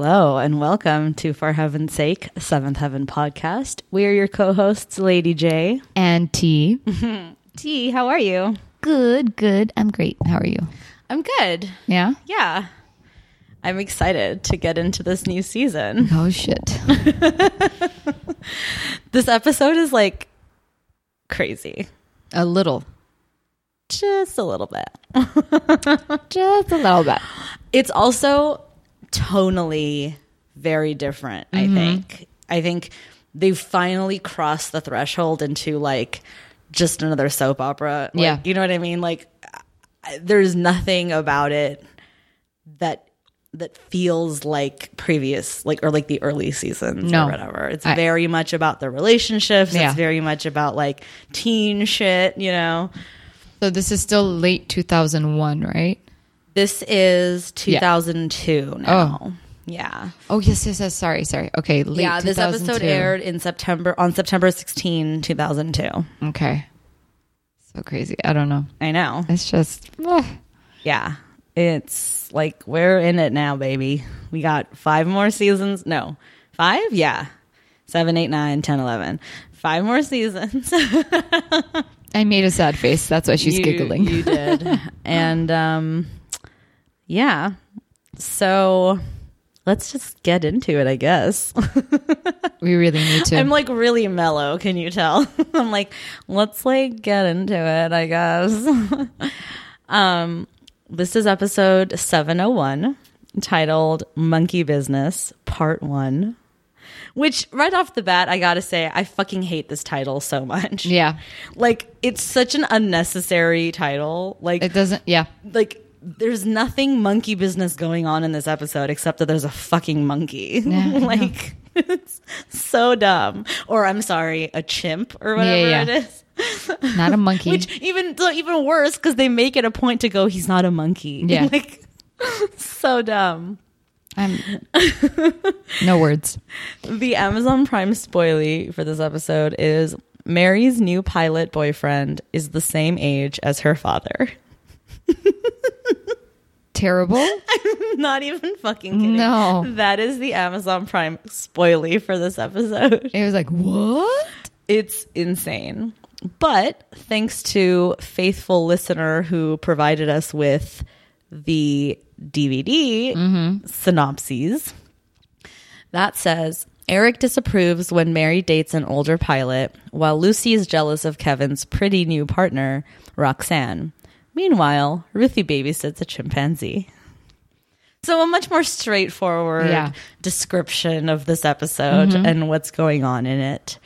Hello and welcome to For Heaven's Sake, Seventh Heaven podcast. We are your co-hosts, Lady J. And T. T, how are you? Good, good. I'm great. How are you? I'm good. Yeah? Yeah. I'm excited to get into this new season. Oh, shit. This episode is like crazy. A little. Just a little bit. Just a little bit. It's also tonally very different, I mm-hmm. think. I think they've finally crossed the threshold into like just another soap opera. Like, Yeah. You know what I mean? Like there's nothing about it that that feels like previous like or like the early seasons No. or whatever. It's I- very much about the relationships. Yeah. It's very much about like teen shit, you know. So this is still late 2001, right? This is 2002 now. Yeah. Oh, yes, yes, yes. Sorry, sorry. Okay, late yeah, this episode aired in September on September 16, 2002. Okay. So crazy. I don't know. I know. It's just, ugh. Yeah. It's like we're in it now, baby. We got five more seasons. No. Five? Yeah. Seven, eight, nine, ten, eleven. Five more seasons. I made a sad face. That's why she's You- giggling. You did. and um yeah. So let's just get into it, I guess. we really need to. I'm like really mellow, can you tell? I'm like, let's like get into it, I guess. um this is episode 701 titled Monkey Business Part 1. Which right off the bat, I got to say I fucking hate this title so much. yeah. Like it's such an unnecessary title. Like It doesn't, yeah. like there's nothing monkey business going on in this episode except that there's a fucking monkey. Yeah, like it's so dumb. Or I'm sorry, a chimp or whatever yeah. it is. Not a monkey. Which even even worse because they make it a point to go, he's not a monkey. Yeah. like so dumb. I'm, no words. The Amazon Prime spoilie for this episode is Mary's new pilot boyfriend is the same age as her father. Terrible. I'm not even fucking kidding. No. That is the Amazon Prime spoilie for this episode. It was like, what? It's insane. But thanks to faithful listener who provided us with the DVD mm-hmm. synopses, that says Eric disapproves when Mary dates an older pilot, while Lucy is jealous of Kevin's pretty new partner, Roxanne. Meanwhile, Ruthie babysits a chimpanzee. So, a much more straightforward Yeah. description of this episode and what's going on in it.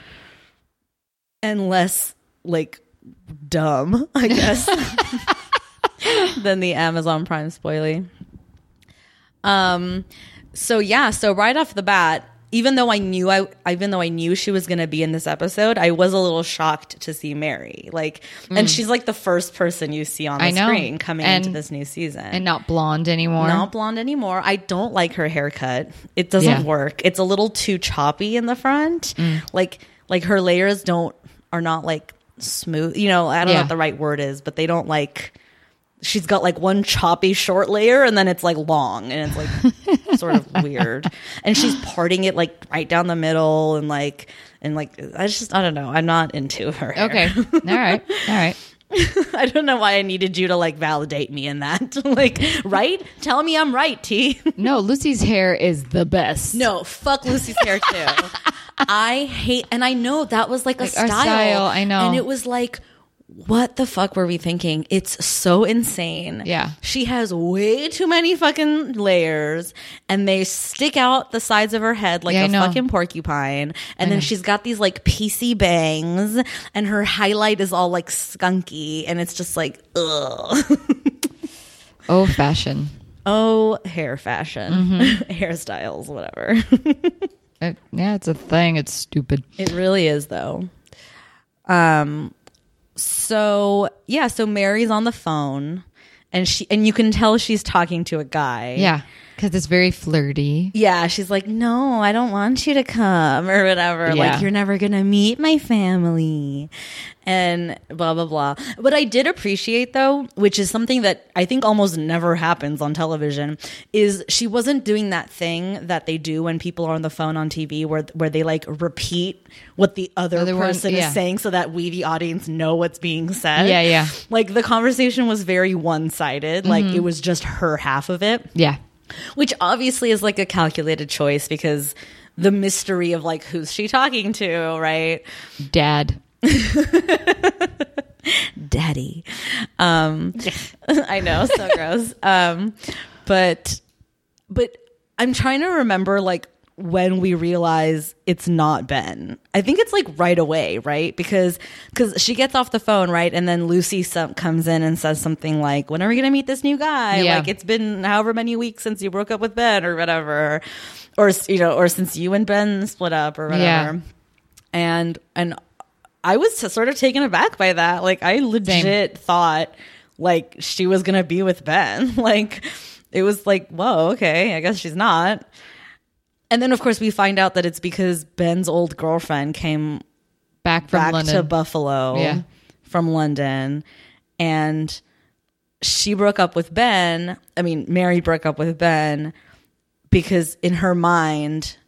And less like dumb, I guess, than the Amazon Prime spoilie. Um, so yeah, so right off the bat, even though I knew I, even though I knew she was going to be in this episode, I was a little shocked to see Mary. Like, and she's like the first person you see on the screen coming And- into this new season. And not blonde anymore. not blonde anymore. I don't like her haircut. It doesn't Yeah. work. It's a little too choppy in the front. Mm. Like like her layers don't are not like smooth. You know, I don't know what the right word is, but they don't like she's got like one choppy short layer and then it's like long and it's like sort of weird. And she's parting it like right down the middle and like and like I just I don't know. I'm not into her. hair. Okay. All right. All right. I don't know why I needed you to like validate me in that. like, right? Tell me I'm right, T. No, Lucy's hair is the best. no, fuck Lucy's hair too. I hate, and I know that was like a Like our style. style, I know. And it was like, what the fuck were we thinking? It's so insane. Yeah. She has way too many fucking layers and they stick out the sides of her head like Yeah, I a know. fucking porcupine. And then she's got these like PC bangs and her highlight is all like skunky and it's just like, ugh. Oh, fashion. Oh, hair fashion, Mm-hmm. hairstyles, whatever. It, yeah, it's a thing. It's stupid. it really is, though. Um, so yeah, so Mary's on the phone, and she and you can tell she's talking to a guy. Yeah. Because it's very flirty. Yeah, she's like, no, I don't want you to come or whatever. Yeah. Like, you're never going to meet my family and blah, blah, blah. What I did appreciate though, which is something that I think almost never happens on television, is she wasn't doing that thing that they do when people are on the phone on TV where, where they like repeat what the other, Other one- person yeah. is saying so that we, the audience, know what's being said. Yeah, yeah. Like the conversation was very one sided. Like Mm-hmm. it was just her half of it Yeah. Which obviously is like a calculated choice because the mystery of like who's she talking to right? Dad. daddy. Um i know so gross. Um but but i'm trying to remember like when we realize it's not ben i think it's like right away right because because she gets off the phone right and then lucy some, comes in and says something like when are we gonna meet this new guy Yeah. like it's been however many weeks since you broke up with ben or whatever or you know or since you and ben split up or whatever Yeah. and and I was sort of taken aback by that. Like I legit thought like she was gonna be with Ben. like it was like, whoa, okay, I guess she's not. And then of course we find out that it's because Ben's old girlfriend came Back from back London. to Buffalo Yeah. from London and she broke up with Ben. I mean, Mary broke up with Ben because in her mind,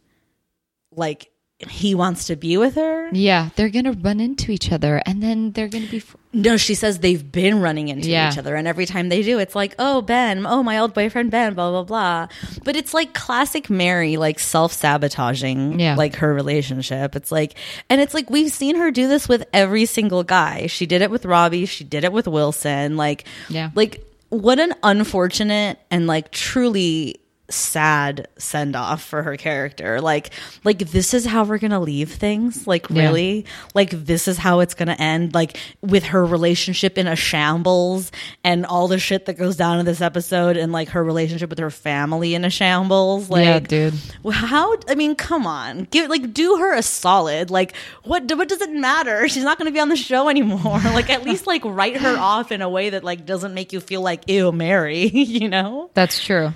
like he wants to be with her. yeah, they're gonna run into each other, and then they're gonna be. Fr- No, she says they've been running into Yeah. each other, and every time they do, it's like, "Oh, Ben, oh, my old boyfriend Ben," blah blah blah. But it's like classic Mary, like self sabotaging, Yeah. like her relationship. It's like, and it's like we've seen her do this with every single guy. She did it with Robbie. She did it with Wilson. Like, Yeah. like what an unfortunate and like truly sad send off for her character. Like like this is how we're gonna leave things? Like Yeah. really? Like this is how it's gonna end? Like with her relationship in a shambles and all the shit that goes down in this episode and like her relationship with her family in a shambles? Like yeah, dude. how i mean come on. Give like do her a solid. Like what what does it matter? She's not going to be on the show anymore. Like at least like write her off in a way that like doesn't make you feel like ew mary you know? That's true.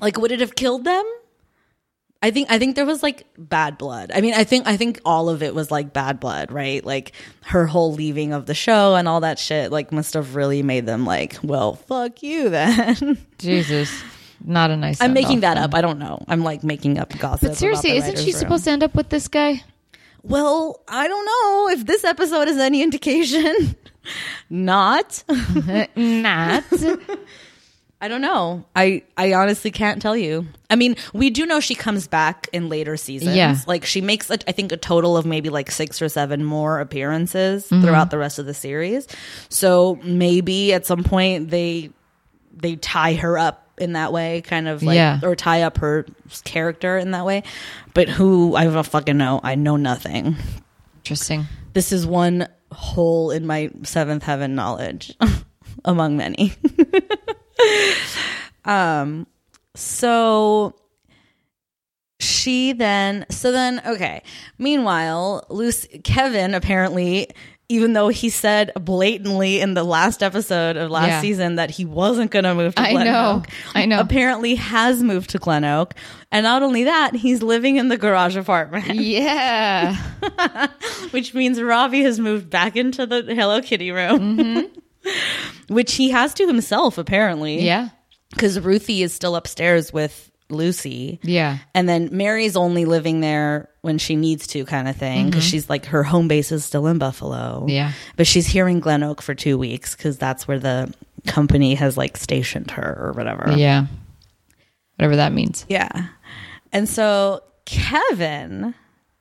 Like would it have killed them i think i think there was like bad blood i mean i think i think all of it was like bad blood right like her whole leaving of the show and all that shit like must have really made them like well fuck you then Jesus, not a nice. i'm making that then. up i don't know i'm like making up gossip But seriously, isn't she room. supposed to end up with this guy? Well, I don't know if this episode is any indication. Not. Not. I don't know. I I honestly can't tell you. I mean, we do know she comes back in later seasons. Yeah. Like she makes a, I think a total of maybe like 6 or 7 more appearances Mm-hmm. throughout the rest of the series. So maybe at some point they they tie her up in that way kind of like Yeah. or tie up her character in that way. But who I don't fucking know. I know nothing. Interesting. this is one hole in my seventh heaven knowledge among many um so she then so then okay meanwhile lucy kevin apparently even though he said blatantly in the last episode of last Yeah. season that he wasn't going to move to I Glen know. Oak, I know. apparently has moved to Glen Oak. And not only that, he's living in the garage apartment Yeah. which means Robbie has moved back into the Hello Kitty room, which he has to himself apparently. Yeah. because Ruthie is still upstairs with Lucy. Yeah. And then Mary's only living there when she needs to, kind of thing, because mm-hmm. she's like her home base is still in Buffalo. Yeah. but she's here in Glen Oak for two weeks because that's where the company has like stationed her or whatever. Yeah. Whatever that means. Yeah. And so Kevin,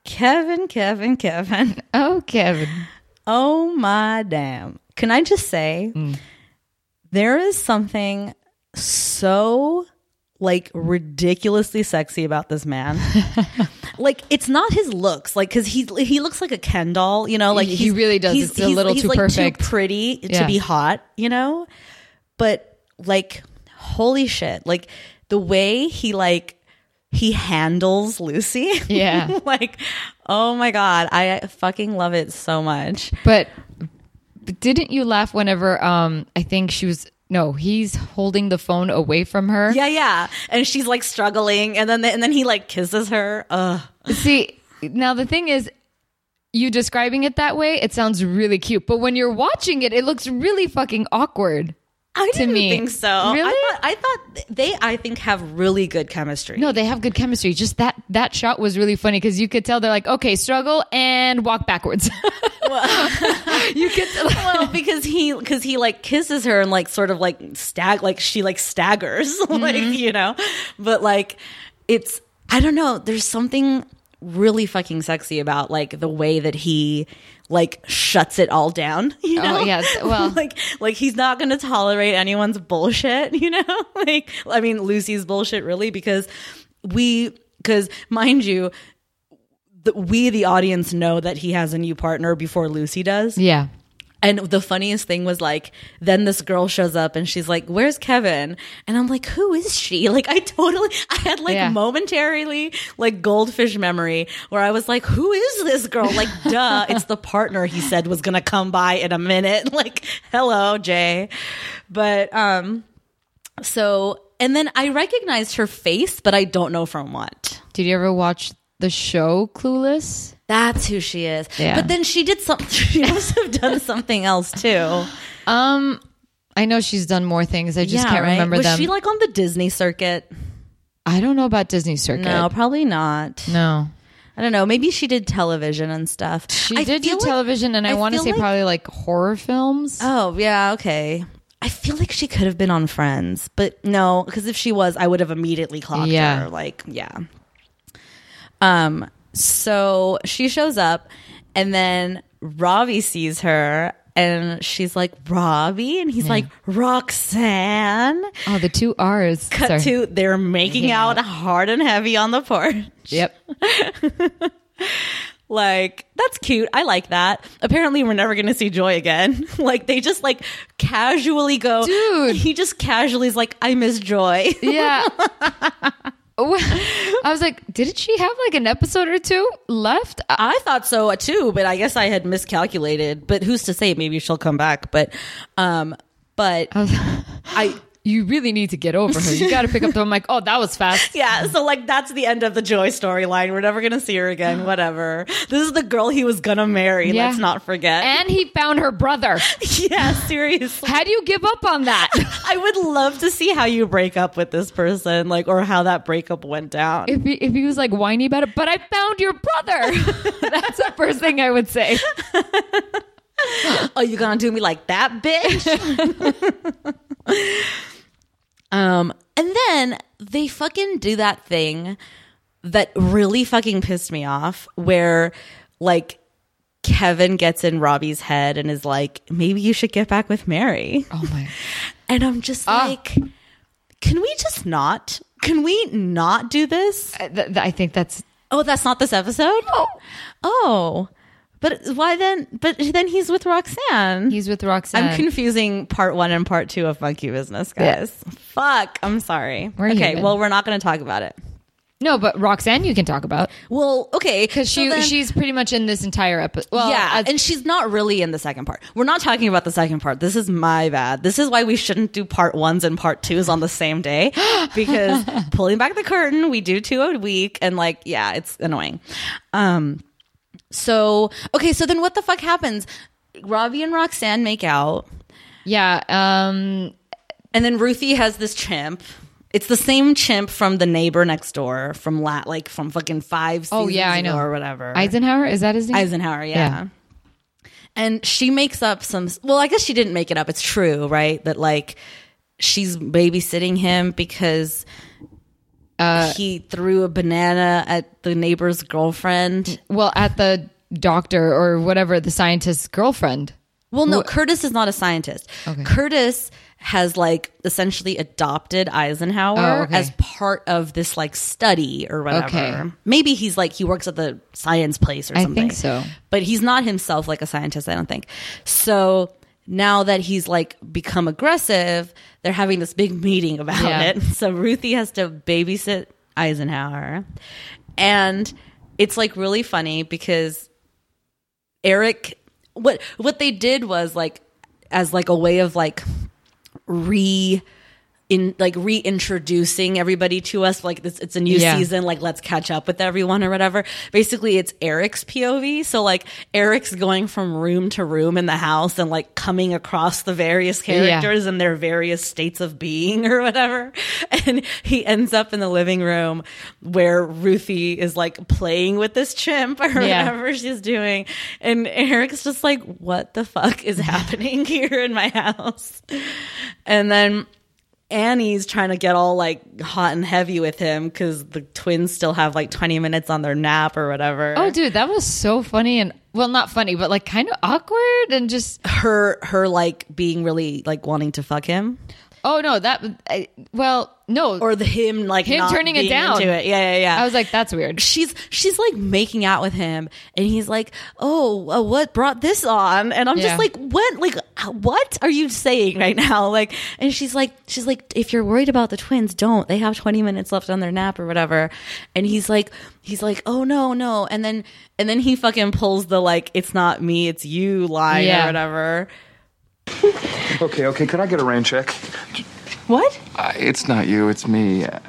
Kevin, Kevin, Kevin. Oh, Kevin. Oh my damn. Can I just say mm. there is something so like ridiculously sexy about this man. like it's not his looks, like because he he looks like a Ken doll, you know. Like He really does. He's, It's a little he's, too like, perfect. too pretty to Yeah. be hot, you know. But like, holy shit! Like the way he like he handles Lucy. Yeah. like, oh my god, I fucking love it so much. But didn't you laugh whenever um I think she was no, he's holding the phone away from her. Yeah, yeah. And she's like struggling, and then and then he like kisses her. Ugh. See, now the thing is, you describing it that way, it sounds really cute. But when you're watching it, it looks really fucking awkward. I didn't me. think so. Really? I thought, I thought they, I think, have really good chemistry. No, they have good chemistry. Just that that shot was really funny because you could tell they're like, okay, struggle and walk backwards. you could well, because he because he like kisses her and like sort of like stag like she like staggers like mm-hmm. you know, but like it's I don't know. There's something really fucking sexy about like the way that he like shuts it all down. You Oh, know? yeah, well- like like he's not going to tolerate anyone's bullshit. You know, like I mean Lucy's bullshit really because we because mind you. The, we, the audience, know that he has a new partner before Lucy does. yeah. And the funniest thing was like, then this girl shows up and she's like, "Where's Kevin?" And I'm like, "Who is she?" Like, I totally, I had like Yeah. momentarily like goldfish memory where I was like, "Who is this girl?" Like, duh, it's the partner he said was gonna come by in a minute. Like, hello, Jay. But um, so and then I recognized her face, but I don't know from what. Did you ever watch the show Clueless? That's who she is. Yeah. But then she did something. She must have done something else too. Um, I know she's done more things. I just can't right? remember Was them. she like on the Disney circuit? I don't know about Disney Circuit. No, probably not. no. I don't know. Maybe she did television and stuff. She I did do like- television, and I, I want to say like- probably like horror films. Oh yeah, okay. I feel like she could have been on Friends, but no, because if she was, I would have immediately clocked Yeah. her. Like, yeah. Um. So she shows up, and then Robbie sees her, and she's like, "Robbie," and he's like, "Roxanne." oh, the two R's. Cut Sorry. to they're making Yeah. out hard and heavy on the porch. Yep. Like, that's cute. I like that. Apparently, we're never going to see Joy again. like, they just like casually go, Dude. He just casually is like, I miss Joy. Yeah. I was like, didn't she have like an episode or two left? I- I thought so too, but I guess I had miscalculated. But who's to say? Maybe she'll come back. But, um, but I I, you really need to get over her. You got to pick up the. I'm like, oh, that was fast. yeah. So like, that's the end of the Joy storyline. We're never going to see her again. Whatever. This is the girl he was going to marry. Yeah. Let's not forget. And he found her brother. yeah, seriously. How do you give up on that? I would love to see how you break up with this person, like, or how that breakup went down. if he, if he was like whiny about it, but I found your brother. That's the first thing I would say. oh, you gonna do me like that, bitch? um, and then they fucking do that thing that really fucking pissed me off, where like Kevin gets in Robbie's head and is like, maybe you should get back with Mary. Oh my. And I'm just Ah. like, can we just not? Can we not do this? I, th- th- I think that's Oh, that's not this episode? Oh. But why then? But then he's with Roxanne. he's with Roxanne. I'm confusing part one and part two of Monkey Business, guys. Fuck. I'm sorry. We're okay, human. well, we're not going to talk about it. no, but Roxanne, you can talk about Well, okay. because she so then- she's pretty much in this entire episode. Well, yeah, as- and she's not really in the second part. We're not talking about the second part. This is my bad. This is why we shouldn't do part ones and part twos on the same day because pulling back the curtain, we do two a week, and like, yeah, it's annoying. Um, so okay, so then what the fuck happens? Robbie and Roxanne make out, yeah. Um, and then Ruthie has this chimp. It's the same chimp from the neighbor next door from lat like from fucking five. Oh, yeah, I know. or whatever. Eisenhower is that his name? Eisenhower, yeah. Yeah. And she makes up some. Well, I guess she didn't make it up. It's true, right? That like she's babysitting him because Uh, he threw a banana at the neighbor's girlfriend. well, at the doctor or whatever the scientist's girlfriend. Well, no, Curtis is not a scientist. Okay. Curtis has like essentially adopted Eisenhower Oh, okay. as part of this like study or whatever. Okay. Maybe he's like he works at the science place or something. I think so. But he's not himself like a scientist, I don't think. So now that he's like become aggressive, they're having this big meeting about Yeah. it. So Ruthie has to babysit Eisenhower. And it's like really funny because Eric what what they did was like as like a way of like re in like reintroducing everybody to us like this it's a new Yeah. season like let's catch up with everyone or whatever. Basically it's eric's pov so like eric's going from room to room in the house and like coming across the various characters and their various states of being or whatever. And he ends up in the living room where ruthie is like playing with this chimp or Yeah. whatever she's doing. And eric's just like what the fuck is happening here in my house? And then Annie's trying to get all like hot and heavy with him because the twins still have like 20 minutes on their nap or whatever. Oh, dude, that was so funny and well, not funny, but like kind of awkward and just. her her like being really like wanting to fuck him Oh no, that. I, well, no. or the him like Him not turning it down. into it. Yeah, yeah, yeah. I was like, that's weird. she's she's like making out with him and he's like oh uh, what brought this on and i'm Yeah. just like what like uh, what are you saying right now like and she's like she's like if you're worried about the twins don't they have 20 minutes left on their nap or whatever and he's like he's like oh no no and then and then he fucking pulls the like it's not me it's you line Yeah. or whatever Okay, okay, could I get a rain check? What? Uh, it's not you, it's me. Uh,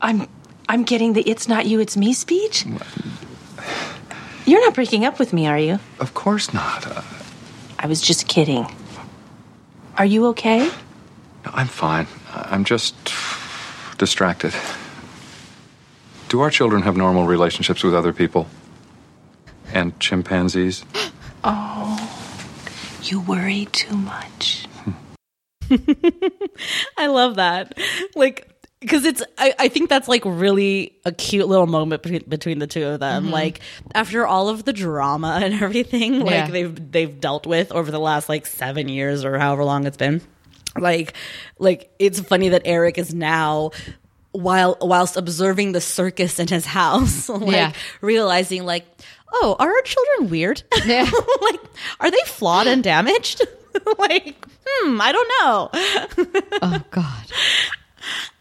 I'm I'm getting the it's not you, it's me speech. You're not breaking up with me, are you? Of course not. Uh, I was just kidding. Are you okay? no, I'm fine. I'm just distracted. Do our children have normal relationships with other people? And chimpanzees? You worry too much. I love that. Like, because it's, I, I think that's like really a cute little moment between, between the two of them. Mm-hmm. Like, after all of the drama and everything, like Yeah. they've they've dealt with over the last like seven years or however long it's been. Like, like it's funny that Eric is now. While whilst observing the circus in his house, like Yeah. realizing like, oh, are our children weird? Yeah. like, are they flawed and damaged? like, hmm, I don't know. Oh God.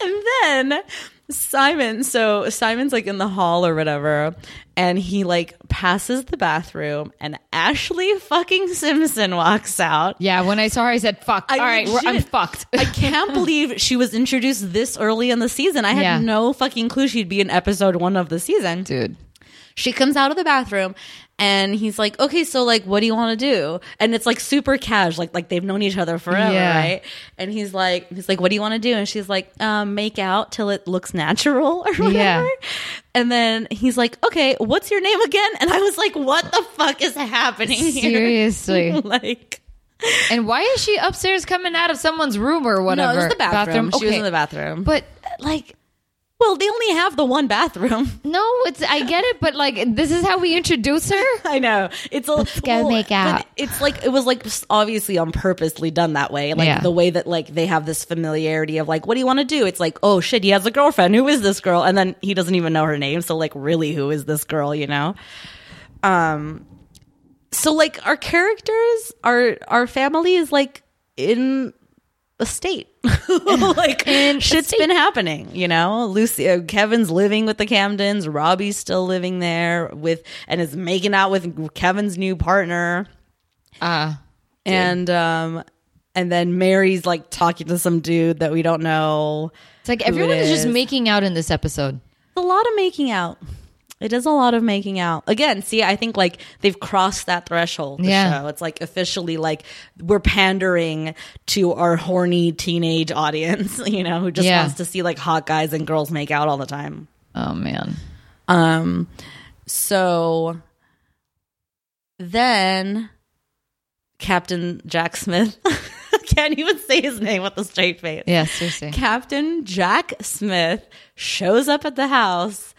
And then Simon, so Simon's like in the hall or whatever, and he like passes the bathroom, and Ashlee fucking Simpson walks out. Yeah, when I saw her, I said, "Fuck." I All right, we're, I'm fucked. I can't believe she was introduced this early in the season. I had Yeah. no fucking clue she'd be in episode one of the season. dude. She comes out of the bathroom and he's like, "Okay, so like, what do you want to do?" And it's like super cash, like like they've known each other forever, Yeah. right? And he's like, he's like, "What do you want to do?" And she's like, um, "Make out till it looks natural or whatever." Yeah. And then he's like, "Okay, what's your name again?" And I was like, "What the fuck is happening here?" Seriously. like. And why is she upstairs coming out of someone's room or whatever? No, it was the bathroom. She was in the bathroom. But like, well, they only have the one bathroom. no, it's I get it, but like this is how we introduce her. I know it's a Let's go make out. It's like it was like obviously on purposely done that way. Like Yeah. the way that like they have this familiarity of like, what do you want to do? It's like, oh shit, he has a girlfriend. Who is this girl? And then he doesn't even know her name. So like, really, who is this girl? You know. Um. So like our characters, our our family is like in a state. like In a shit's state. been happening, you know. Lucy, uh, Kevin's living with the Camdens. Robbie's still living there with and is making out with Kevin's new partner. Uh And um, and then Mary's like talking to some dude that we don't know. it's like everyone it is just making out in this episode. a lot of making out. It is a lot of making out. Again, see, I think like they've crossed that threshold. The Yeah. show. It's like officially like we're pandering to our horny teenage audience, you know, who just Yeah. wants to see like hot guys and girls make out all the time. Oh man. Um, so then Captain Jack Smith, can't even say his name with a straight face. Yeah, seriously. Captain Jack Smith shows up at the house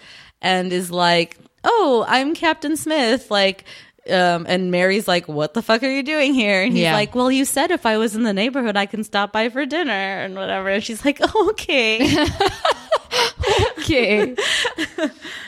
and is like, "Oh, I'm Captain Smith." Like, um, and Mary's like, "What the fuck are you doing here?" And he's Yeah. like, "Well, you said if I was in the neighborhood, I can stop by for dinner and whatever." And she's like, oh, "Okay." Okay.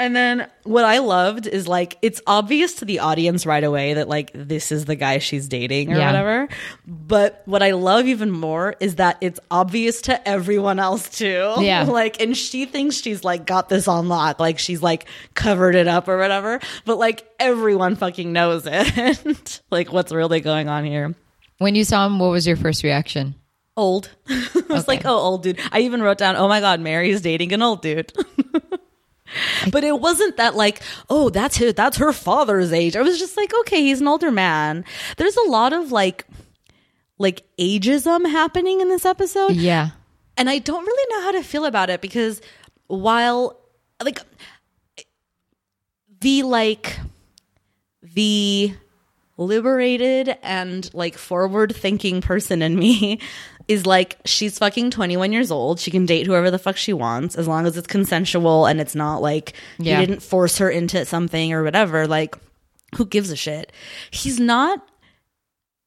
And then what I loved is like it's obvious to the audience right away that like this is the guy she's dating or Yeah. whatever. But what I love even more is that it's obvious to everyone else too. Yeah. like and she thinks she's like got this on lock, like she's like covered it up or whatever. But like everyone fucking knows it. like what's really going on here. when you saw him, what was your first reaction? Old. I was like, oh, old dude. I even wrote down, oh my God, Mary's dating an old dude. but it wasn't that like, oh, that's his, that's her father's age. I was just like, okay, he's an older man. There's a lot of like, like ageism happening in this episode. Yeah. And I don't really know how to feel about it because while like the like the liberated and like forward thinking person in me is like she's fucking 21 years old. She can date whoever the fuck she wants as long as it's consensual and it's not like Yeah. he didn't force her into something or whatever. Like who gives a shit? He's not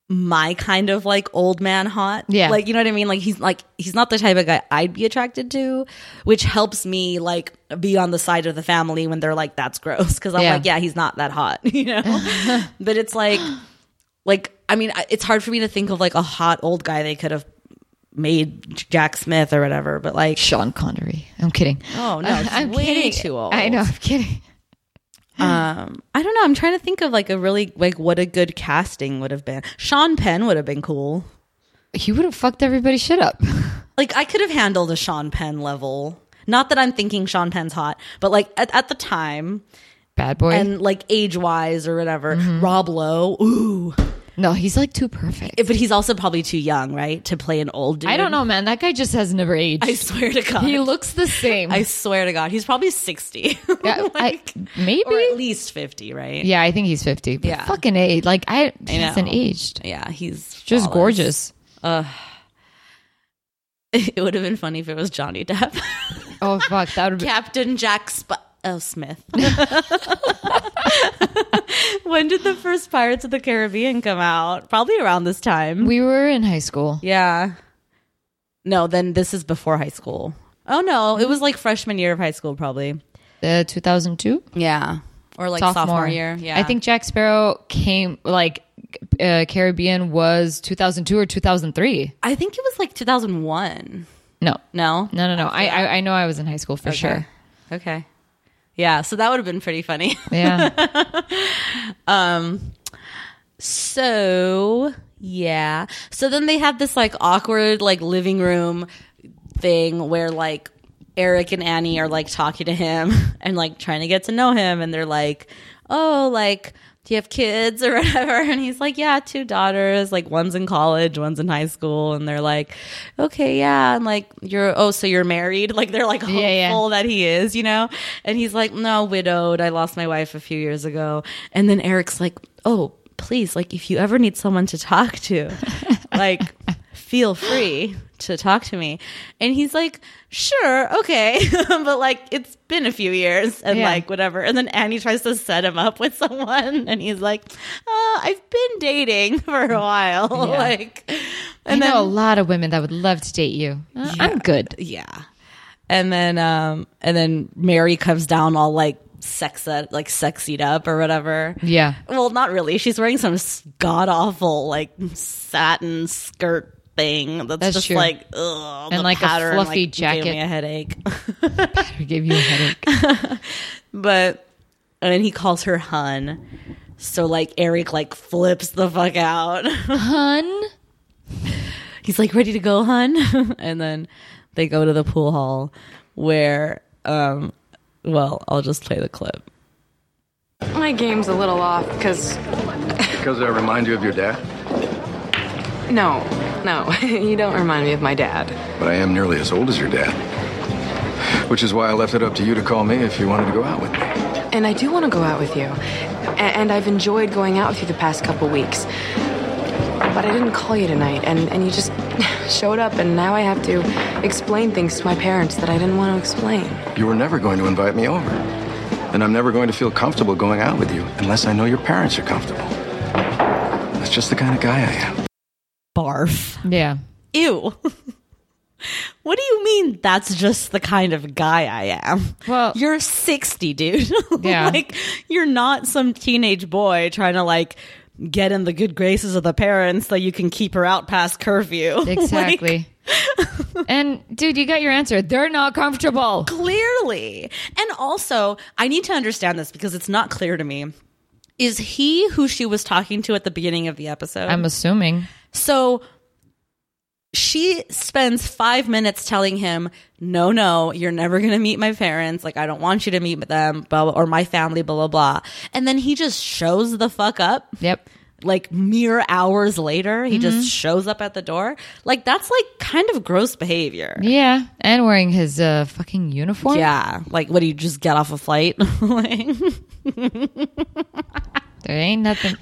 my kind of like old man hot. Yeah. like you know what i mean? Like he's like he's not the type of guy i'd be attracted to which helps me like be on the side of the family when they're like that's gross. Because i'm Yeah. like yeah he's not that hot you know? But it's like like i mean it's hard for me to think of like a hot old guy they could have made jack smith or whatever but like Sean Connery. I'm kidding. Oh, no, I'm way kidding. too old. I know. I'm kidding. um i don't know i'm trying to think of like a really like what a good casting would have been sean penn would have been cool He would have fucked everybody's shit up. like I could have handled a Sean Penn level. Not that I'm thinking Sean Penn's hot, but like at, at the time Bad boy. and like age wise or whatever, Rob Lowe, ooh. No, he's like too perfect. But he's also probably too young, right, to play an old dude. I don't know, man. That guy just has never aged. I swear to God, he looks the same. I swear to God, he's probably sixty, Yeah, like, I, maybe. or at least fifty, right? yeah, I think he's 50. But Yeah. Fucking age. Like, I, he know. hasn't aged. yeah, he's Just flawless. gorgeous. It would have been funny if it was Johnny Depp, Oh, fuck. That would be. Captain Jack Sp- oh, Smith. when did the first Pirates of the Caribbean come out? Probably around this time. We were in high school. Yeah. No, then this is before high school. Oh no, it was like freshman year of high school, probably. Uh, 2002? Yeah, or like sophomore, year. Yeah, I think Jack Sparrow came, like, uh, Caribbean was 2002 or 2003. I think it was like 2001. No. No, No, no, no. I, I, I know I was in high school for sure. Okay. Yeah, so that would have been pretty funny. Yeah. um So yeah. So then they have this like awkward like living room thing where like Eric and Annie are like talking to him and like trying to get to know him and they're like, Oh, like, do you have kids or whatever? And he's like, Yeah, two daughters, like one's in college, one's in high school, and they're like, Okay, yeah, and like you're oh, so you're married? Like they're like hopeful Yeah, yeah. that he is, you know? And he's like, No, widowed. I lost my wife a few years ago. And then Eric's like, Oh, please, like if you ever need someone to talk to, like feel free to talk to me. And he's like, sure, okay. but like it's been a few years and Yeah. like whatever. And then Annie tries to set him up with someone and he's like, uh, I've been dating for a while. Yeah. Like I and know then a lot of women that would love to date you. Uh, I'm good. yeah. And then um and then Mary comes down all like sex like sexied up or whatever. Yeah. Well, not really. She's wearing some god awful like satin skirt thing that's, That's just true. like ugh, And, the like, a pattern, fluffy like, jacket. Gave me a headache. It gave you a headache. but and then he calls her hun. So like Eric like flips the fuck out. Hun? He's like ready to go, hun. and then they go to the pool hall where um well, I'll just play the clip. My game's a little off because Because I remind you of your dad? no, no, you don't remind me of my dad. But I am nearly as old as your dad. Which is why I left it up to you to call me if you wanted to go out with me. And I do want to go out with you, A- and I've enjoyed going out with you the past couple weeks. But I didn't call you tonight, and, and you just showed up, and now I have to explain things to my parents that I didn't want to explain. You were never going to invite me over. And I'm never going to feel comfortable going out with you unless I know your parents are comfortable. That's just the kind of guy I am. Barf. Yeah. Ew. what do you mean that's just the kind of guy I am? Well- you're 60, dude. Yeah. like you're not some teenage boy trying to like get in the good graces of the parents so you can keep her out past curfew. Like, Exactly. and dude, you got your answer. They're not comfortable. clearly. And also, I need to understand this because it's not clear to me. Is he who she was talking to at the beginning of the episode? I'm assuming. So she spends five minutes telling him, no, no, you're never going to meet my parents. Like, I don't want you to meet them, blah, blah, or my family, blah, blah, blah. And then he just shows the fuck up. Yep. Like mere hours later, he just shows up at the door. Like, that's like kind of gross behavior. Yeah. And wearing his uh, fucking uniform. Yeah. Like, what do you just get off a flight? Like- There ain't nothing.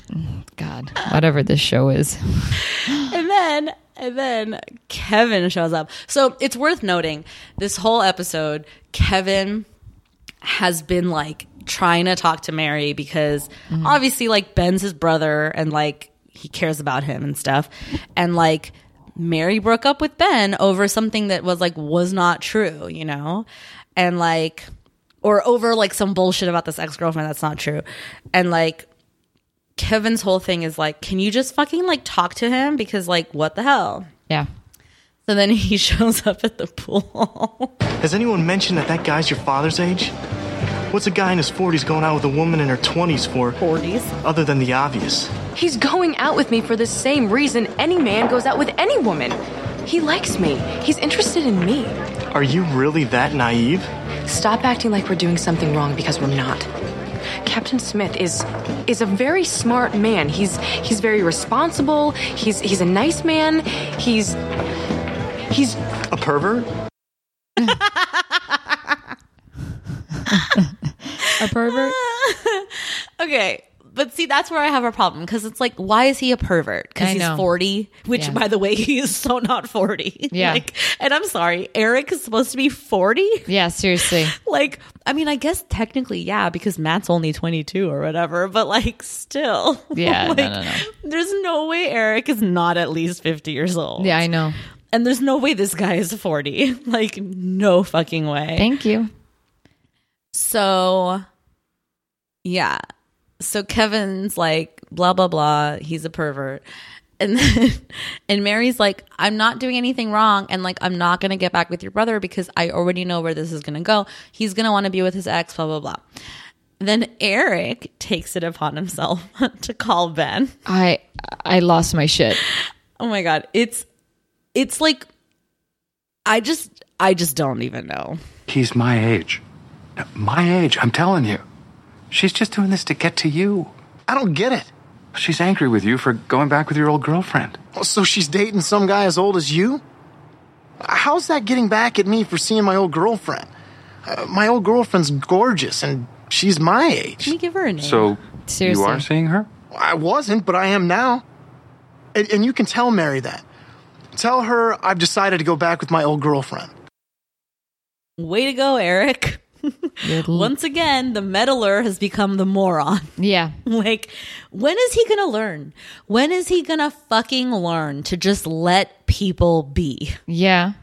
God, whatever this show is. and then and then Kevin shows up. So it's worth noting this whole episode, Kevin has been like trying to talk to Mary because mm. obviously like Ben's his brother and like he cares about him and stuff. And like Mary broke up with Ben over something that was like was not true, you know? And like or over like some bullshit about this ex-girlfriend that's not true. And like Kevin's whole thing is like, can you just fucking like talk to him? Because like, what the hell? Yeah. So then he shows up at the pool. Has anyone mentioned that that guy's your father's age? What's a guy in his 40s going out with a woman in her 20s for, 40s. other than the obvious? He's going out with me for the same reason any man goes out with any woman. He likes me. He's interested in me. Are you really that naive? Stop acting like we're doing something wrong because we're not. Captain Smith is is a very smart man. He's he's very responsible. He's he's a nice man. He's he's A pervert? A pervert? Okay. But see, that's where I have a problem because it's like, why is he a pervert? Because he's know. 40, which, Yeah. by the way, he is so not 40. Yeah. Like, and I'm sorry, Eric is supposed to be 40. Yeah, seriously. Like, I mean, I guess technically, yeah, because Matt's only 22 or whatever, but like, still. Yeah, no, no, no. There's no way Eric is not at least 50 years old. Yeah, I know. And there's no way this guy is 40. Like, no fucking way. Thank you. So, yeah. So Kevin's like, blah, blah, blah. He's a pervert. And then, and Mary's like, I'm not doing anything wrong. And like, I'm not going to get back with your brother because I already know where this is going to go. He's going to want to be with his ex, blah, blah, blah. Then Eric takes it upon himself to call Ben. I I lost my shit. Oh my God. It's, it's like, I just, I just don't even know. He's my age. My age, I'm telling you. She's just doing this to get to you. I don't get it. She's angry with you for going back with your old girlfriend. So she's dating some guy as old as you? How's that getting back at me for seeing my old girlfriend? Uh, my old girlfriend's gorgeous and she's my age. Can you give her a name? So, Seriously. you are seeing her? I wasn't, but I am now. And, and you can tell Mary that. Tell her I've decided to go back with my old girlfriend. Way to go, Eric. Once again, the meddler has become the moron. Yeah. like, when is he gonna learn? When is he gonna fucking learn to just let people be? Yeah.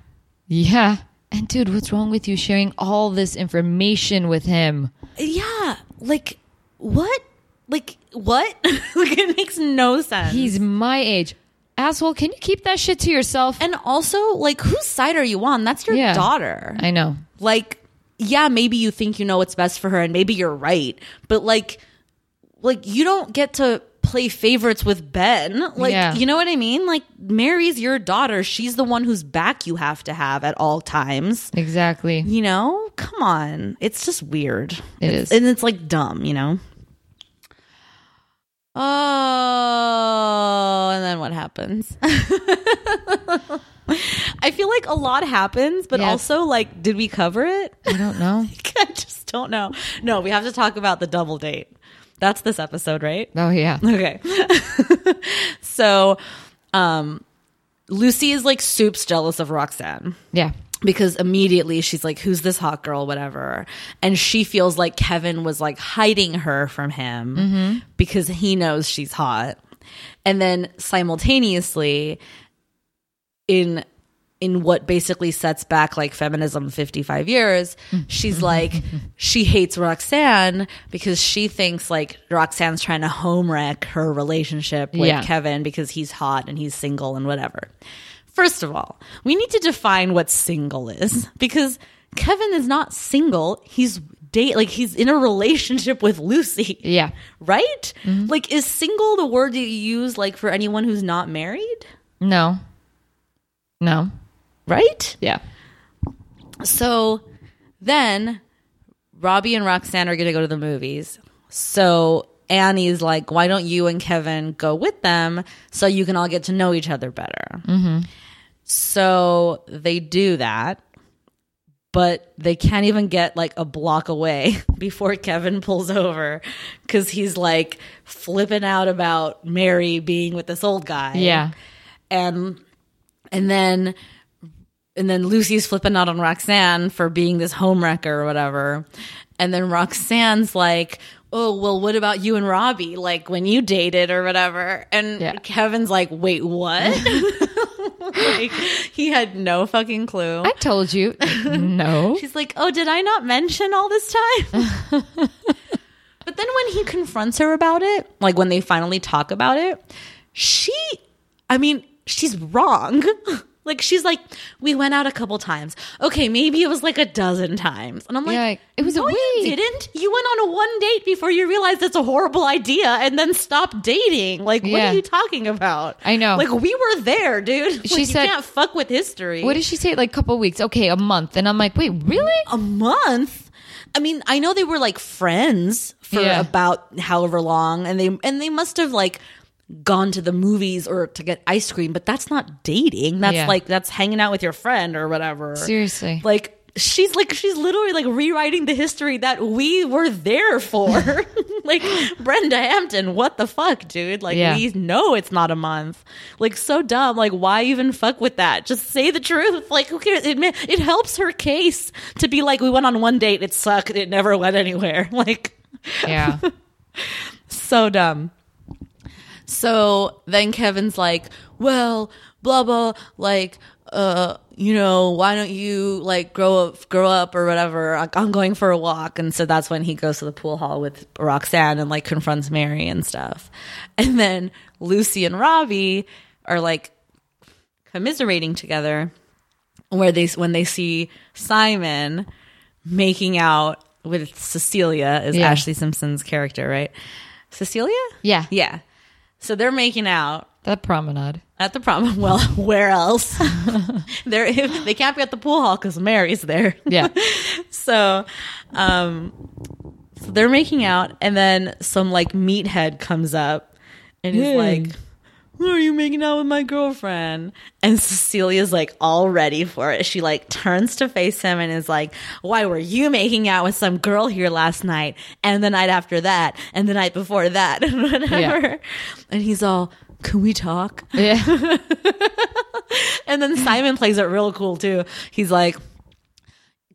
Yeah. And dude, what's wrong with you sharing all this information with him? Yeah, like, what? Like, what? like, it makes no sense. He's my age. Asshole, can you keep that shit to yourself? and also, like, whose side are you on? That's your Yeah. daughter. I know. like yeah maybe you think you know what's best for her and maybe you're right but like like you don't get to play favorites with ben. Like Yeah. you know what i mean? Like mary's your daughter. She's the one whose back you have to have at all times. Exactly. you know? Come on. It's just weird. It It's- is. and it's like dumb you know? Oh and then what happens i feel like a lot happens but Yes. also like did we cover it I don't know. I just don't know. No, we have to talk about the double date. That's this episode, right? Oh yeah. Okay. so, um, Lucy is like soups jealous of Roxanne Yeah. because immediately she's like, "Who's this hot girl?" Whatever, and she feels like Kevin was like hiding her from him because he knows she's hot, and then simultaneously, in in what basically sets back like feminism 55 years she's mm. like she hates roxanne because she thinks like roxanne's trying to home wreck her relationship with Yeah. kevin because he's hot and he's single and whatever. First of all we need to define what single is because kevin is not single. He's date like he's in a relationship with lucy. Yeah. right? Mm-hmm. Like is single the word that you use like for anyone who's not married? No. No. right? Yeah. So then Robbie and Roxanne are going to go to the movies. So Annie's like, why don't you and Kevin go with them so you can all get to know each other better? Mm-hmm. So they do that, but they can't even get like a block away before Kevin pulls over because he's like flipping out about Mary being with this old guy. Yeah. And and then and then Lucy's flipping out on Roxanne for being this homewrecker or whatever. And then Roxanne's like, "Oh, well, what about you and Robbie? Like when you dated or whatever?" And Yeah. Kevin's like, "Wait, what?" like he had no fucking clue. I told you. no. She's like, "Oh, did I not mention all this time?" but then when he confronts her about it, like when they finally talk about it, she I mean, she's wrong. like she's like, "We went out a couple times. Okay, maybe it was like a dozen times." And I'm like, Yeah, it was a no, you didn't. You went on a one date before you realized it's a horrible idea and then stopped dating. Like, what Yeah. are you talking about? I know. Like, we were there, dude. Like, She you said- can't fuck with history What did she say? Like a couple weeks. Okay, a month. And I'm like, wait, really? a month i mean i know they were like friends for Yeah. about however long and they and they must have like gone to the movies or to get ice cream but that's not dating that's Yeah. like that's hanging out with your friend or whatever Seriously. like she's like she's literally like rewriting the history that we were there for like brenda hampton what the fuck dude like Yeah. we know it's not a month like so dumb like why even fuck with that just say the truth like who cares it it helps her case to be like we went on one date it sucked it never went anywhere like Yeah. so dumb. So then Kevin's like, well, blah blah, like, uh, you know, why don't you like grow up, grow up or whatever? I'm going for a walk, and so that's when he goes to the pool hall with Roxanne and like confronts Mary and stuff. And then Lucy and Robbie are like commiserating together, where they when they see Simon making out with Cecilia is Yeah. Ashlee Simpson's character, right? Cecilia? Yeah. Yeah. So they're making out That promenade. at the prom. Well, where else? they're they can't be at the pool hall because Mary's there. Yeah. So, um, so they're making out, and then some like meathead comes up and is Yeah. like, "Why are you making out with my girlfriend?" And Cecilia's like all ready for it. She like turns to face him and is like, "Why were you making out with some girl here last night, and the night after that, and the night before that, and whatever?" And he's all. Can we talk? Yeah. And then Simon plays it real cool too. He's like,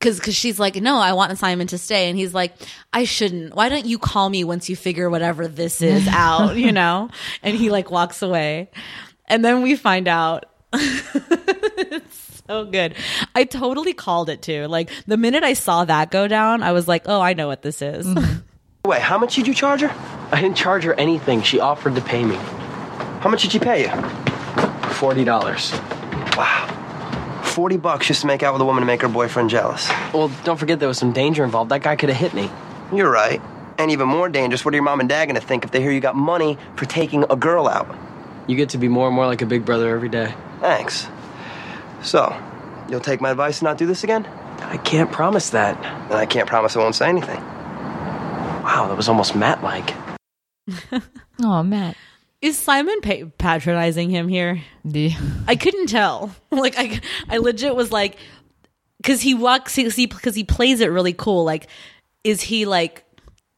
because because she's like, no, I want Simon to stay, and he's like, I shouldn't. Why don't you call me once you figure whatever this is out, you know? And he like walks away, and then we find out. so good. I totally called it too. Like the minute I saw that go down, I was like, oh, I know what this is. Mm-hmm. Wait, how much did you charge her? I didn't charge her anything. She offered to pay me. How much did she pay you? $40. Wow. 40 bucks just to make out with a woman to make her boyfriend jealous. Well, don't forget there was some danger involved. That guy could have hit me. You're right. And even more dangerous, what are your mom and dad gonna think if they hear you got money for taking a girl out? You get to be more and more like a big brother every day. Thanks. So, you'll take my advice and not do this again? I can't promise that. And I can't promise I won't say anything. Wow, that was almost Matt like. Oh, Matt. Is Simon pa- patronizing him here? The- I couldn't tell. Like I, I legit was like, because he walks, because he he plays it really cool. Like, is he like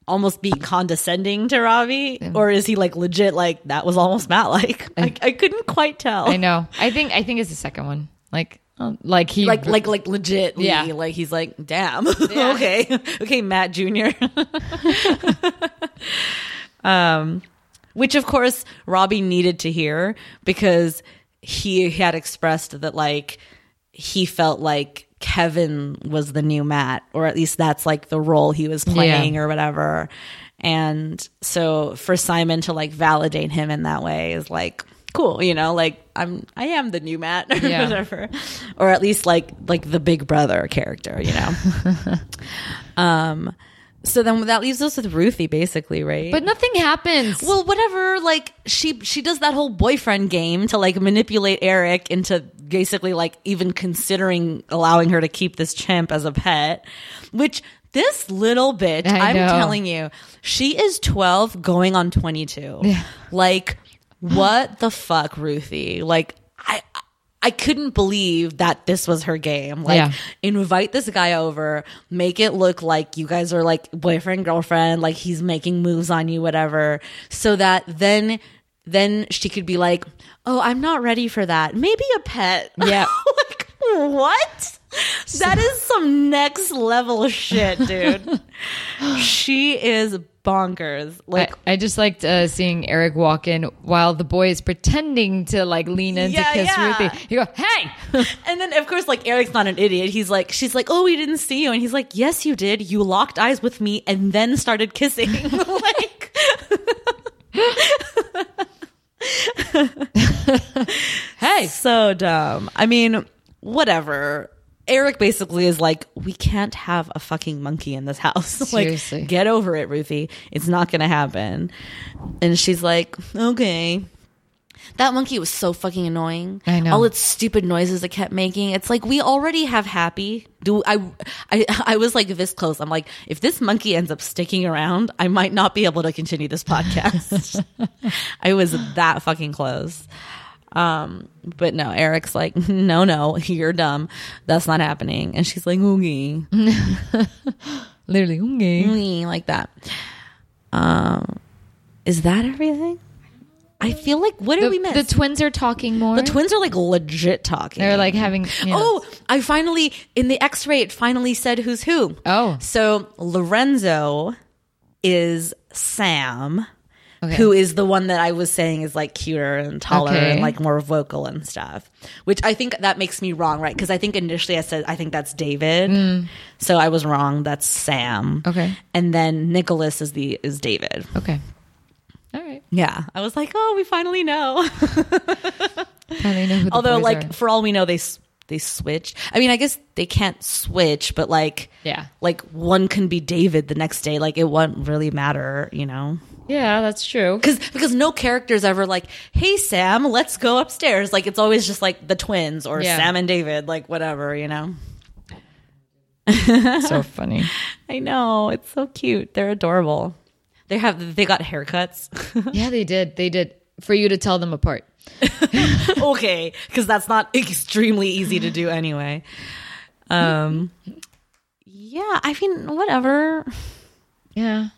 almost being condescending to Robbie, or is he like legit like that was almost Matt like? I, I couldn't quite tell. I know. I think I think it's the second one. Like uh, like he Like like like legit. Yeah. Like he's like, damn. okay. Okay, Matt Jr. um which of course Robbie needed to hear because he had expressed that like he felt like Kevin was the new Matt or at least that's like the role he was playing Yeah. or whatever. And so for Simon to like validate him in that way is like cool, you know, like I'm I am the new Matt or Yeah. whatever. Or at least like like the big brother character, you know. um so then that leaves us with Ruthie basically, right? But nothing happens. well, whatever. Like she she does that whole boyfriend game to like manipulate Eric into basically like even considering allowing her to keep this chimp as a pet, which this little bitch, I I'm telling you, she is 12 going on 22. Like, what the fuck, Ruthie? Like, I. Couldn't believe that this was her game. Like, Yeah. invite this guy over, make it look like you guys are like boyfriend, girlfriend, like he's making moves on you, whatever, so that then then she could be like, Oh, I'm not ready for that. Maybe a pet. Yeah. like, what? That is some next level shit, dude. she is bonkers. Like I, I just liked uh, seeing Eric walk in while the boy is pretending to like lean in Yeah, to kiss yeah. Ruthie. You go, hey! And then, of course, like Eric's not an idiot. He's like, she's like, oh, we didn't see you, and he's like, yes, you did. You locked eyes with me and then started kissing. like, hey! so dumb. I mean, whatever. Eric basically is like, we can't have a fucking monkey in this house. like, Seriously. get over it, Ruthie. It's not gonna happen. And she's like, okay. That monkey was so fucking annoying. I know. all its stupid noises it kept making. It's like we already have Happy. Do I? I I was like this close. I'm like, if this monkey ends up sticking around, I might not be able to continue this podcast. I was that fucking close. Um, but no, Eric's like, no, no, you're dumb. That's not happening. And she's like, oogie, Literally, okay. oogie, like that. Um, is that everything? I feel like what did The, we miss? the twins are talking more. The twins are like legit talking. They're like having. you know- Oh, I finally in the X-ray it finally said who's who. Oh. so Lorenzo is Sam, Okay. who is the one that I was saying is like cuter and taller Okay. and like more vocal and stuff. Which I think that makes me wrong, right? Because I think initially I said I think that's David, so I was wrong. That's Sam. Mm. Okay. and then Nikolas is the is David. Okay. All right. Yeah, I was like, oh, we finally know. Finally know Although, like are. for all we know, they they switch. I mean, I guess they can't switch, but like, Yeah. like one can be David the next day. Like it won't really matter, you know. Yeah, that's true. Because because no character's ever like, hey Sam, let's go upstairs. Like it's always just like the twins or Yeah. Sam and David, like whatever, you know. so funny. I know it's so cute. They're adorable. They have they got haircuts. Yeah, they did. They did. For you to tell them apart. okay, because that's not extremely easy to do anyway. Um, yeah, I mean, whatever. Yeah.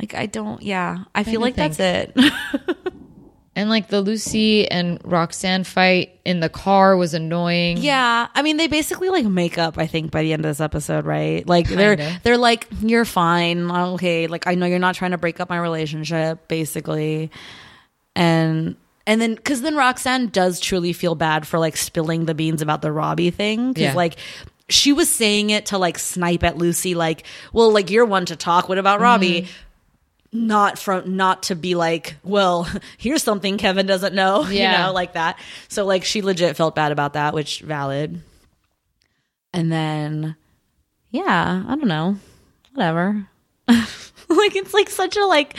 Like I don't. Yeah, I feel to like that's it. And like the Lucy and Roxanne fight in the car was annoying. yeah, I mean, they basically like make up. I think by the end of this episode, right? Like they're Kinda. they're like, you're fine, okay. Like I know you're not trying to break up my relationship, basically, and. And then, because then Roxanne does truly feel bad for like spilling the beans about the Robbie thing. Because Yeah. like she was saying it to like snipe at Lucy, like, well, like you're one to talk. What about Robbie? Mm-hmm. Not from not to be like, well, here's something Kevin doesn't know, Yeah. you know, like that. So like she legit felt bad about that, which valid. And then, yeah, I don't know, whatever. like it's like such a like,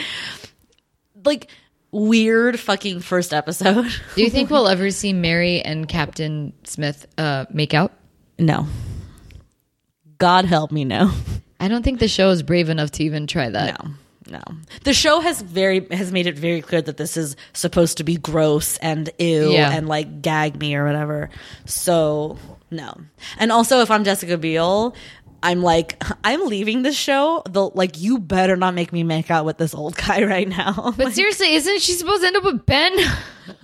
like weird fucking first episode. Do you think we'll ever see Mary and Captain Smith uh, make out? no. God help me, no. I don't think the show is brave enough to even try that. No. No. The show has very has made it very clear that this is supposed to be gross and ew Yeah. and like gag me or whatever. So no. And also if I'm Jessica Biel, I'm like I'm leaving this show. The like you better not make me make out with this old guy right now. But seriously, isn't she supposed to end up with Ben?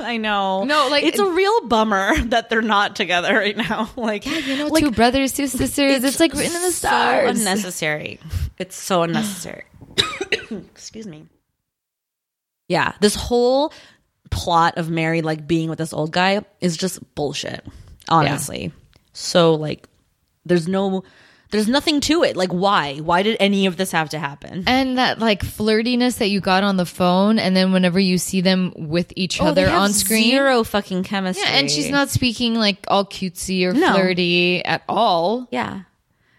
I know. No, like- it's a real bummer that they're not together right now. Like yeah, you know, like, two brothers, two sisters. It's, like written in the stars. so unnecessary. It's so unnecessary. Excuse me. Yeah, this whole plot of Mary like being with this old guy is just bullshit. Honestly, so like, there's no, there's nothing to it. Like, why? Why did any of this have to happen? and that like flirtiness that you got on the phone, and then whenever you see them with each Oh, other on screen, zero fucking chemistry. yeah, and she's not speaking like all cutesy or No. flirty at all. Yeah.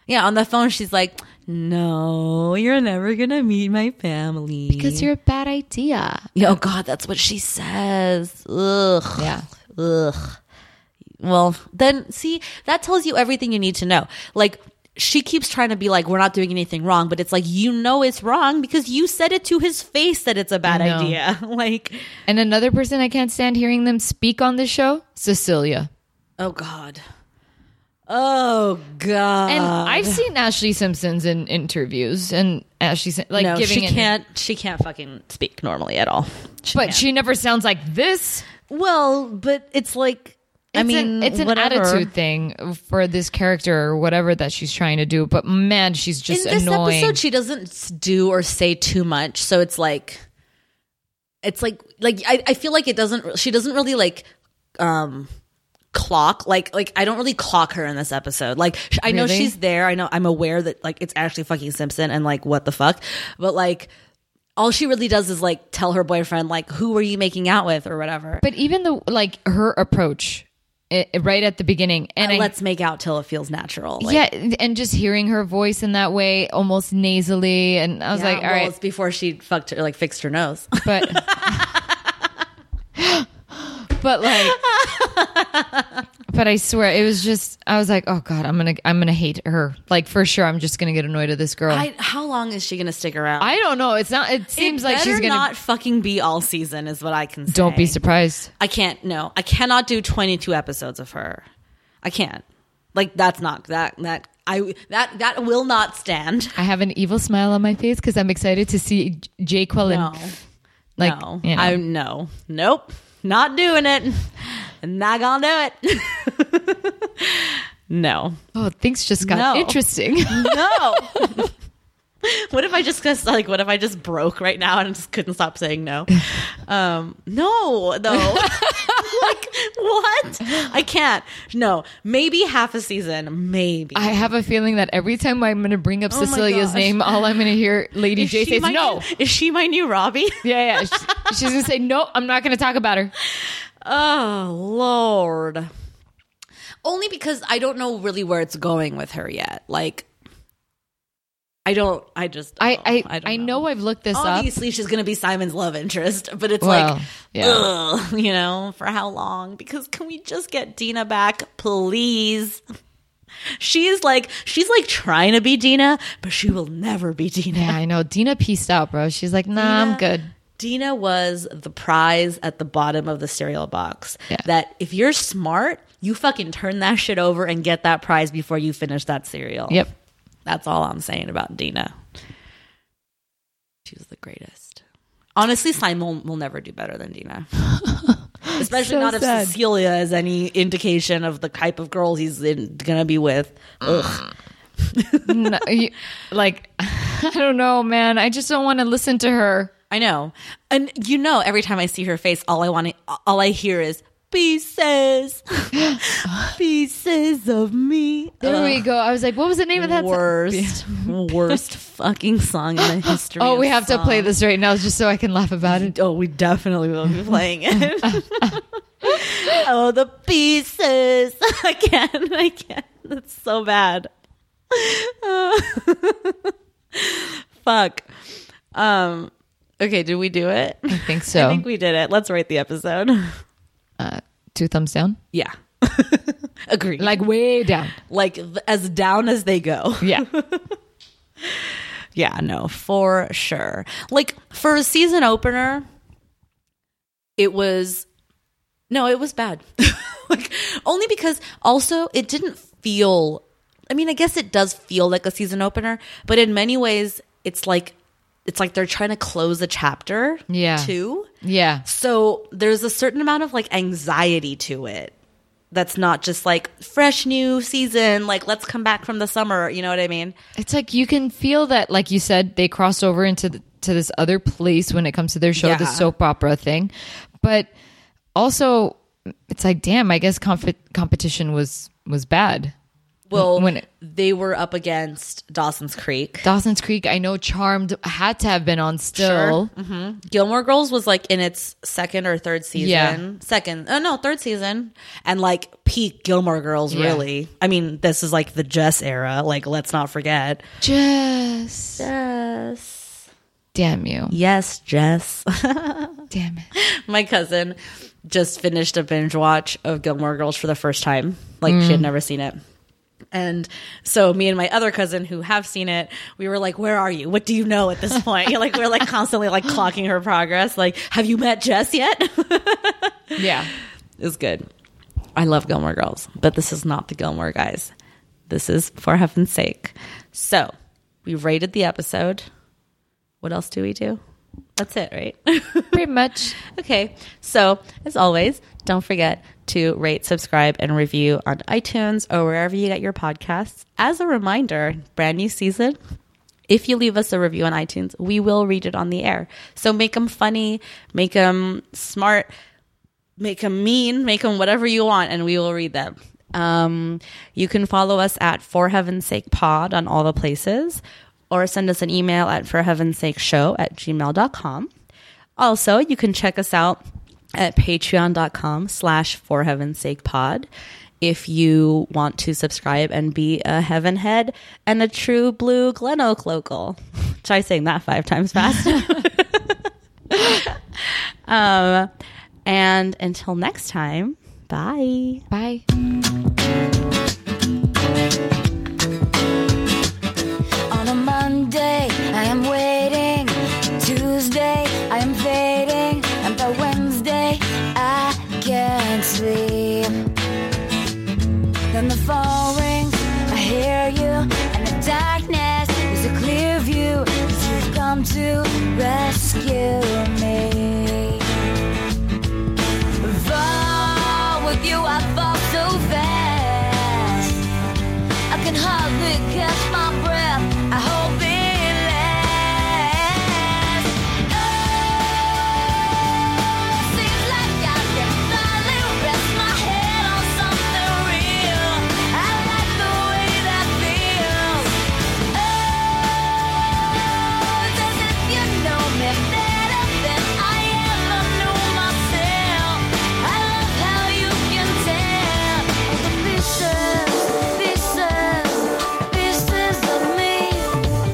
Yeah, on the phone she's like, "No, you're never going to meet my family." Because you're a bad idea. Oh god, that's what she says. Ugh. Yeah. Ugh. well, then see, that tells you everything you need to know. Like, she keeps trying to be like, we're not doing anything wrong, but it's like, you know, it's wrong because you said it to his face that it's a bad idea. like, And another person I can't stand hearing them speak on this show, Cecilia. oh God. Oh God. And I've seen Ashlee Simpson's in interviews, and Ashlee like no, giving she an- can't. She can't fucking speak normally at all. She but can't. she never sounds like this. well, but it's like, I mean, an, it's an whatever. attitude thing for this character or whatever that she's trying to do. But man, she's just in this annoying. episode she doesn't do or say too much so it's like it's like like I, I feel like it doesn't she doesn't really like um clock like like i don't really clock her in this episode. Like sh- i know Really? she's there. I know i'm aware that like it's Ashlee fucking simpson and like what the fuck. But like all she really does is like tell her boyfriend like who were you making out with or whatever. But even the like her approach i right at the beginning, and and I, let's make out till it feels natural like, yeah, and just hearing her voice in that way, almost nasally, and I was yeah, like, all well, right, it's before she fucked her like fixed her nose. But but like but i swear it was just i was like oh god i'm gonna i'm gonna hate her like for sure i'm just gonna get annoyed at this girl i, how long is she gonna stick around I don't know it's not it seems It like she's gonna not fucking be all season is what I can say. don't be surprised I can't. No, I cannot do twenty two episodes of her. I can't. Like that's not that that I that that will not stand. i have an evil smile on my face because i'm excited to see J- jay quellen No, like no, you know. I no, nope, not doing it. Not gonna do it. no, oh things just got No. interesting no. what if I just just like what if I just broke right now and just couldn't stop saying no? Um, no, though. like what? I can't. No, maybe half a season, maybe. I have a feeling that every time I'm going to bring up Oh Cecilia's name, all I'm going to hear Lady Is J says my no. new- is she my new Robbie? Yeah, yeah. She- She's going to say no. I'm not going to talk about her. Oh Lord. Only because I don't know really where it's going with her yet. Like, I don't. I just. I I, don't I know I've looked this up. Obviously, she's going to be Simon's love interest, but it's Well, like, yeah. ugh, you know, for how long? Because can we just get Dina back, please? She's like, she's like trying to be Dina, but she will never be Dina. Yeah, I know. Dina pieced out, bro. She's like, nah, I'm good. Dina was the prize at the bottom of the cereal box. Yeah. That if you're smart, you fucking turn that shit over and get that prize before you finish that cereal. Yep. That's all I'm saying about Dina. She was the greatest. Honestly, Simon will never do better than Dina. Especially So not if sad. Cecilia is any indication of the type of girl he's in, gonna be with. Ugh. No, you- like, I don't know, man. I just don't want to listen to her. I know. And you know, every time I see her face, all I want to, all I hear is pieces, pieces of me. There Ugh. we go. I was like, what was the name of that? song? worst, worst fucking song in the history. Oh, we have to play this right now just so I can laugh about it. Oh, we definitely will be playing it. oh, the pieces. I can't. I can't. That's so bad. Fuck. Um. Okay, did we do it? I think so. I think we did it. Let's rate the episode. Uh, two thumbs down. Yeah. Agree. Like way down. like as down as they go. Yeah. Yeah, no, for sure. Like for a season opener, it was no, it was bad. like only because also it didn't feel I mean, I guess it does feel like a season opener, but in many ways it's like it's like they're trying to close a chapter Yeah. too. yeah. So there's a certain amount of like anxiety to it. That's not just like fresh new season, like let's come back from the summer, you know what I mean? It's like you can feel that, like you said, they crossed over into the, to this other place when it comes to their show, the soap opera thing. But also, it's like, damn, I guess comp- competition was was bad. Well, When it- they were up against Dawson's Creek. Dawson's Creek, I know Charmed had to have been on still. hmm Gilmore Girls was like in its second or third season. Yeah. Second, oh no, third season. And like peak Gilmore Girls, Yeah. really. I mean, this is like the Jess era. Like, let's not forget. Just Jess. Damn you. Yes, Jess. Damn it. My cousin just finished a binge watch of Gilmore Girls for the first time. Like she had never seen it. And so me and my other cousin who have seen it, we were like, "Where are you? What do you know at this point?" You're like we're like constantly like clocking her progress. Like, have you met Jess yet? Yeah. is good. I love Gilmore Girls, but this is not the Gilmore guys. This is for heaven's sake. So we rated the episode. What else do we do? That's it, right? Pretty much. okay. So as always, don't forget to rate, subscribe, and review on iTunes or wherever you get your podcasts. As a reminder, brand new season. If you leave us a review on iTunes, we will read it on the air. So make them funny, make them smart, make them mean, make them whatever you want, and we will read them. Um, you can follow us at For Heaven's Sake Pod on all the places, or send us an email at For Heaven's Sake Show at gmail.com. Also, you can check us out at patreon.com slash For Heaven's Sake Pod if you want to subscribe and be a heaven head and a true blue Glenoak local. Try saying that five times fast. um, and until next time, bye. Bye. when the phone rings, I hear you. And the darkness is a clear view. Cause you've come to rescue me.